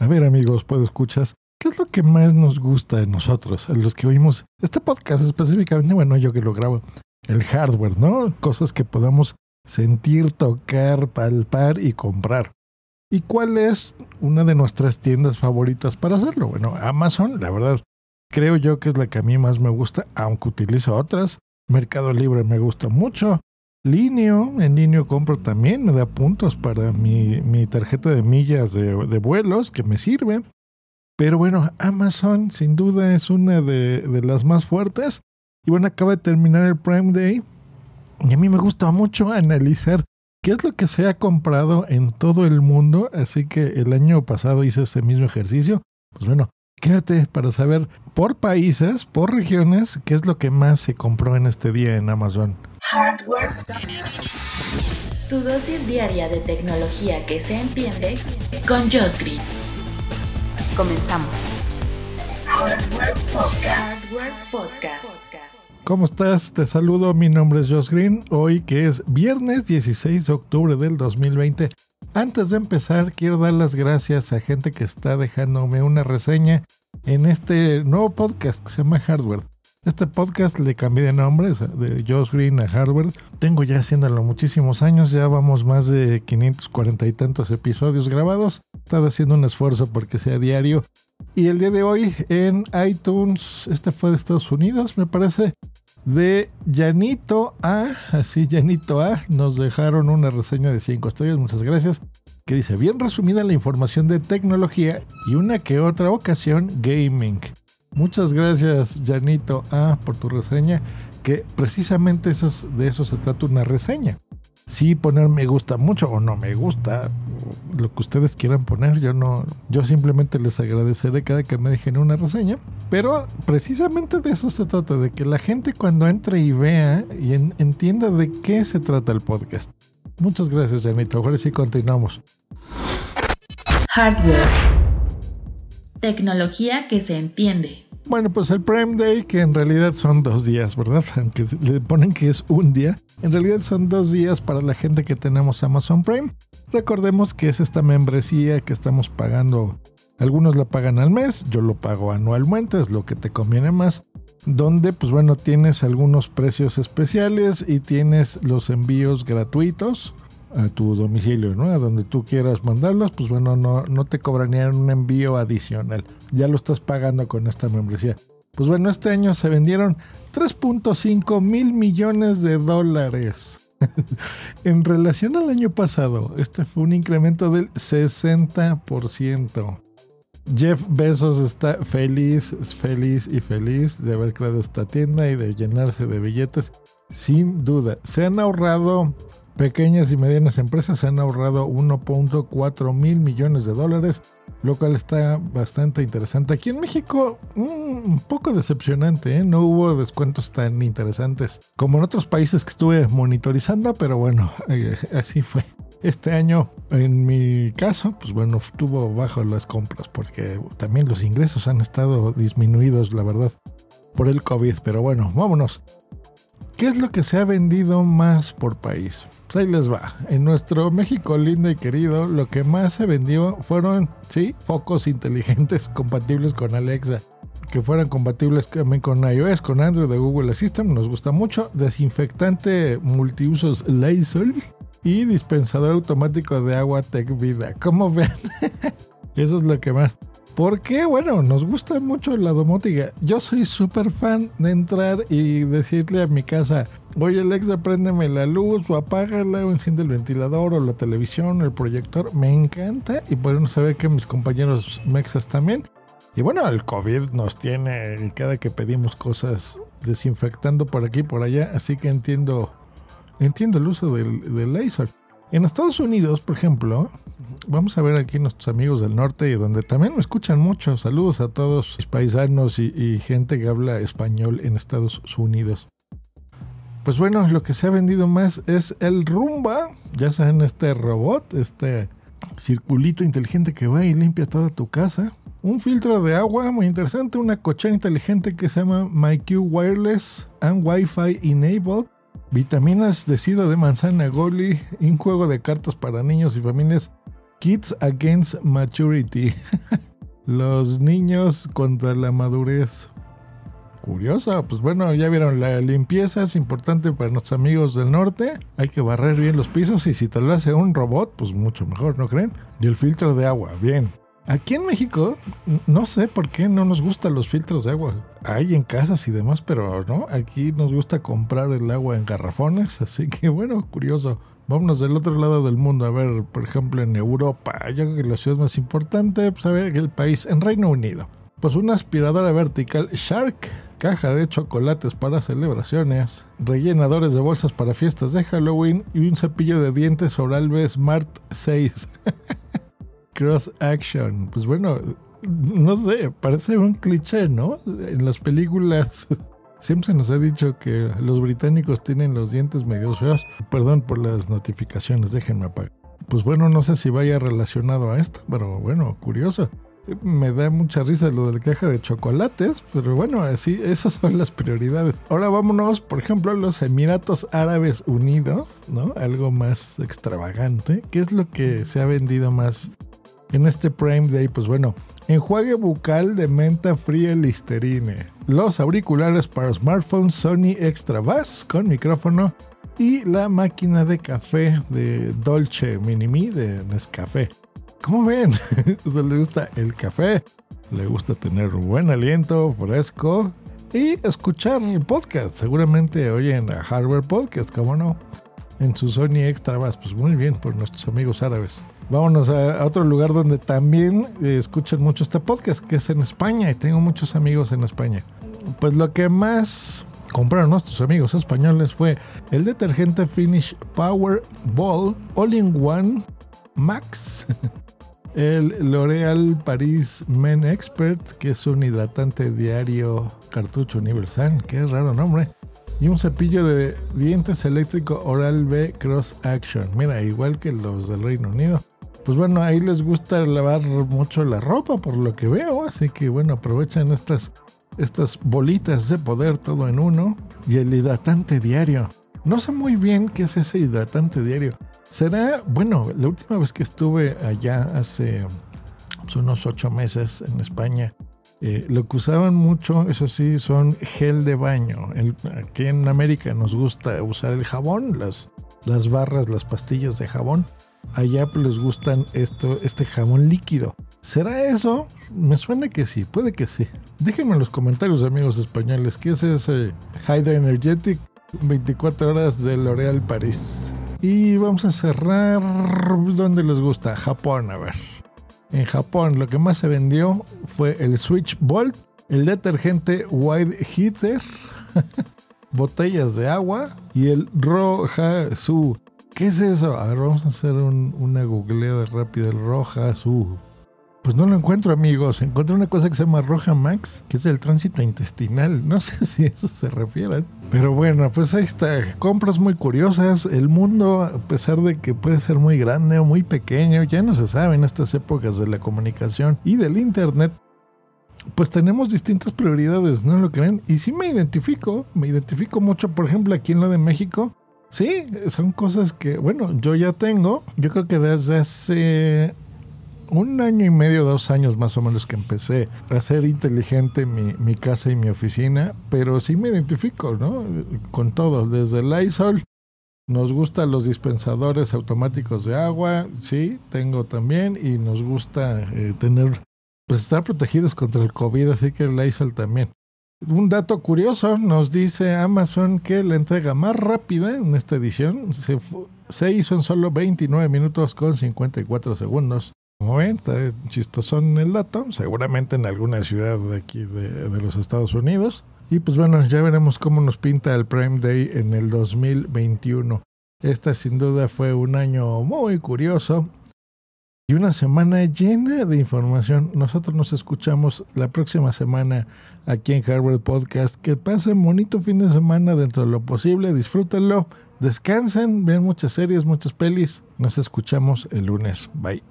A ver amigos, puedo escuchas. ¿Qué es lo que más nos gusta de nosotros, a los que oímos este podcast específicamente? Bueno, yo que lo grabo, el hardware, ¿no? Cosas que podamos sentir, tocar, palpar y comprar. ¿Y cuál es una de nuestras tiendas favoritas para hacerlo? Bueno, Amazon, la verdad, creo yo que es la que a mí más me gusta, aunque utilizo otras. Mercado Libre me gusta mucho. Linio, en Linio compro también, me da puntos para mi, mi tarjeta de millas de, de vuelos que me sirve. Pero bueno, Amazon sin duda es una de, de, las más fuertes. Y bueno, acaba de terminar el Prime Day. Y a mí me gusta mucho analizar qué es lo que se ha comprado en todo el mundo. Así que el año pasado hice ese mismo ejercicio. Pues bueno, quédate para saber por países, por regiones, qué es lo que más se compró en este día en Amazon. Hardware. Tu dosis diaria de tecnología que se entiende con Josh Green. Comenzamos. Hardware Podcast. ¿Cómo estás? Te saludo, mi nombre es Josh Green. Hoy que es viernes 16 de octubre del 2020. Antes de empezar, quiero dar las gracias a gente que está dejándome una reseña en este nuevo podcast que se llama Hardware. Este podcast le cambié de nombre, de Josh Green a Hardware. Tengo ya haciéndolo muchísimos años, ya vamos más de 540 y tantos episodios grabados. He estado haciendo un esfuerzo porque sea diario. Y el día de hoy en iTunes, este fue de Estados Unidos, me parece, de Janito A, así Janito A, nos dejaron una reseña de 5 estrellas, muchas gracias, que dice, bien resumida la información de tecnología y una que otra ocasión gaming. Muchas gracias, Janito A, por tu reseña, que precisamente eso de eso se trata una reseña. Sí, poner me gusta mucho o no me gusta, lo que ustedes quieran poner, yo no, yo simplemente les agradeceré cada que me dejen una reseña, pero precisamente de eso se trata, de que la gente cuando entre y vea y entienda de qué se trata el podcast. Muchas gracias, Janito. Ahora sí continuamos. Hardware. Tecnología que se entiende. Bueno, pues el Prime Day, que en realidad son dos días, ¿verdad? Aunque le ponen que es un día, en realidad son dos días para la gente que tenemos Amazon Prime. Recordemos que es esta membresía que estamos pagando. Algunos la pagan al mes, yo lo pago anualmente, es lo que te conviene más. Donde, pues bueno, tienes algunos precios especiales y tienes los envíos gratuitos a tu domicilio, ¿no? A donde tú quieras mandarlos, pues bueno, no, no te cobrarían un envío adicional. Ya lo estás pagando con esta membresía. Pues bueno, este año se vendieron 3.5 mil millones de dólares. en relación al año pasado, este fue un incremento del 60%. Jeff Bezos está feliz, feliz y feliz de haber creado esta tienda y de llenarse de billetes. Sin duda, se han ahorrado Pequeñas y medianas empresas han ahorrado 1.4 mil millones de dólares, lo cual está bastante interesante. Aquí en México, un poco decepcionante, ¿eh? no hubo descuentos tan interesantes como en otros países que estuve monitorizando, pero bueno, eh, así fue. Este año, en mi caso, pues bueno, estuvo bajo las compras porque también los ingresos han estado disminuidos, la verdad, por el COVID. Pero bueno, vámonos. ¿Qué es lo que se ha vendido más por país? Pues ahí les va. En nuestro México lindo y querido, lo que más se vendió fueron, sí, focos inteligentes compatibles con Alexa. Que fueran compatibles también con iOS, con Android de Google Assistant, nos gusta mucho. Desinfectante multiusos Lysol y dispensador automático de agua Tech Vida. Como ven, eso es lo que más. Porque, bueno, nos gusta mucho la domótica. Yo soy súper fan de entrar y decirle a mi casa, oye Alexa, préndeme la luz o apágala o enciende el ventilador o la televisión o el proyector. Me encanta y bueno saber que mis compañeros mexas también. Y bueno, el COVID nos tiene cada que pedimos cosas desinfectando por aquí y por allá, así que entiendo, entiendo el uso del, del laser. En Estados Unidos, por ejemplo, vamos a ver aquí nuestros amigos del norte y donde también me escuchan mucho. Saludos a todos mis paisanos y, gente que habla español en Estados Unidos. Pues bueno, lo que se ha vendido más es el Rumba. Ya saben, este robot, este circulito inteligente que va y limpia toda tu casa. Un filtro de agua muy interesante, una cochera inteligente que se llama MyQ Wireless and Wi-Fi Enabled vitaminas de sida de manzana Goli, un juego de cartas para niños y familias Kids Against Maturity. Los niños contra la madurez. Curioso, pues bueno, ya vieron, la limpieza es importante para nuestros amigos del norte. Hay que barrer bien los pisos y si te lo hace un robot, pues mucho mejor, ¿no creen? Y el filtro de agua, bien. Aquí en México, no sé por qué no nos gustan los filtros de agua. Hay en casas y demás, pero no, aquí nos gusta comprar el agua en garrafones, así que bueno, curioso. Vámonos del otro lado del mundo, a ver, por ejemplo, en Europa. Yo creo que la ciudad más importante, pues a ver, el país, en Reino Unido. Pues una aspiradora vertical Shark, caja de chocolates para celebraciones, rellenadores de bolsas para fiestas de Halloween y un cepillo de dientes Oral B Smart 6. cross action. Pues bueno, no sé, parece un cliché, ¿no? En las películas siempre se nos ha dicho que los británicos tienen los dientes medio feos. Perdón por las notificaciones, déjenme apagar. Pues bueno, no sé si vaya relacionado a esto, pero bueno, curioso. Me da mucha risa lo del caja de chocolates, pero bueno, así, esas son las prioridades. Ahora vámonos, por ejemplo, los Emiratos Árabes Unidos, ¿no? Algo más extravagante. ¿Qué es lo que se ha vendido más en este Prime Day, pues bueno, enjuague bucal de menta fría Listerine, los auriculares para smartphone Sony Extra Bass con micrófono y la máquina de café de Dolce Minimi de Nescafé. ¿Cómo ven? ¿A le gusta el café? ¿Le gusta tener buen aliento, fresco? Y escuchar podcast. Seguramente oyen a Hardware Podcast, ¿cómo no? En su Sony Extra Bass. Pues muy bien por nuestros amigos árabes. Vámonos a, otro lugar donde también eh, escuchan mucho este podcast, que es en España, y tengo muchos amigos en España. Pues lo que más compraron nuestros amigos españoles fue el detergente Finish Power Ball All-in-One Max, el L'Oreal Paris Men Expert, que es un hidratante diario cartucho universal, qué raro nombre, y un cepillo de dientes eléctrico Oral B Cross Action. Mira, igual que los del Reino Unido pues bueno, ahí les gusta lavar mucho la ropa por lo que veo, así que bueno, aprovechan estas, estas bolitas de poder todo en uno y el hidratante diario. No sé muy bien qué es ese hidratante diario. Será, bueno, la última vez que estuve allá hace pues, unos ocho meses en España, eh, lo que usaban mucho, eso sí, son gel de baño. aquí en América nos gusta usar el jabón, las, las barras, las pastillas de jabón allá pues, les gustan esto, este jamón líquido. ¿Será eso? Me suena que sí, puede que sí. Déjenme en los comentarios, amigos españoles, ¿qué es ese Hydra Energetic 24 horas de L'Oreal París? Y vamos a cerrar donde les gusta, Japón, a ver. En Japón lo que más se vendió fue el Switch Bolt, el detergente White Heater, botellas de agua y el Roja Su ¿Qué es eso? A ver, vamos a hacer una googleada rápida. El roja su. Pues no lo encuentro, amigos. Encontré una cosa que se llama Roja Max, que es el tránsito intestinal. No sé si a eso se refieren. Pero bueno, pues ahí está. Compras muy curiosas. El mundo, a pesar de que puede ser muy grande o muy pequeño, ya no se sabe en estas épocas de la comunicación y del Internet. Pues tenemos distintas prioridades, ¿no lo creen? Y sí me identifico, me identifico mucho, por ejemplo, aquí en lo de México, Sí, son cosas que, bueno, yo ya tengo. Yo creo que desde hace un año y medio, dos años más o menos que empecé a hacer inteligente mi, casa y mi oficina, pero sí me identifico, ¿no? Con todo, desde el Lysol. Nos gustan los dispensadores automáticos de agua, sí, tengo también, y nos gusta eh, tener, pues estar protegidos contra el COVID, así que el Lysol también. Un dato curioso, nos dice Amazon que la entrega más rápida en esta edición se, hizo en solo 29 minutos con 54 segundos. Como ven, está chistosón el dato, seguramente en alguna ciudad de aquí de, los Estados Unidos. Y pues bueno, ya veremos cómo nos pinta el Prime Day en el 2021. Esta sin duda fue un año muy curioso y una semana llena de información. Nosotros nos escuchamos la próxima semana aquí en Harvard Podcast. Que pasen bonito fin de semana dentro de lo posible. Disfrútenlo, descansen, vean muchas series, muchas pelis. Nos escuchamos el lunes. Bye.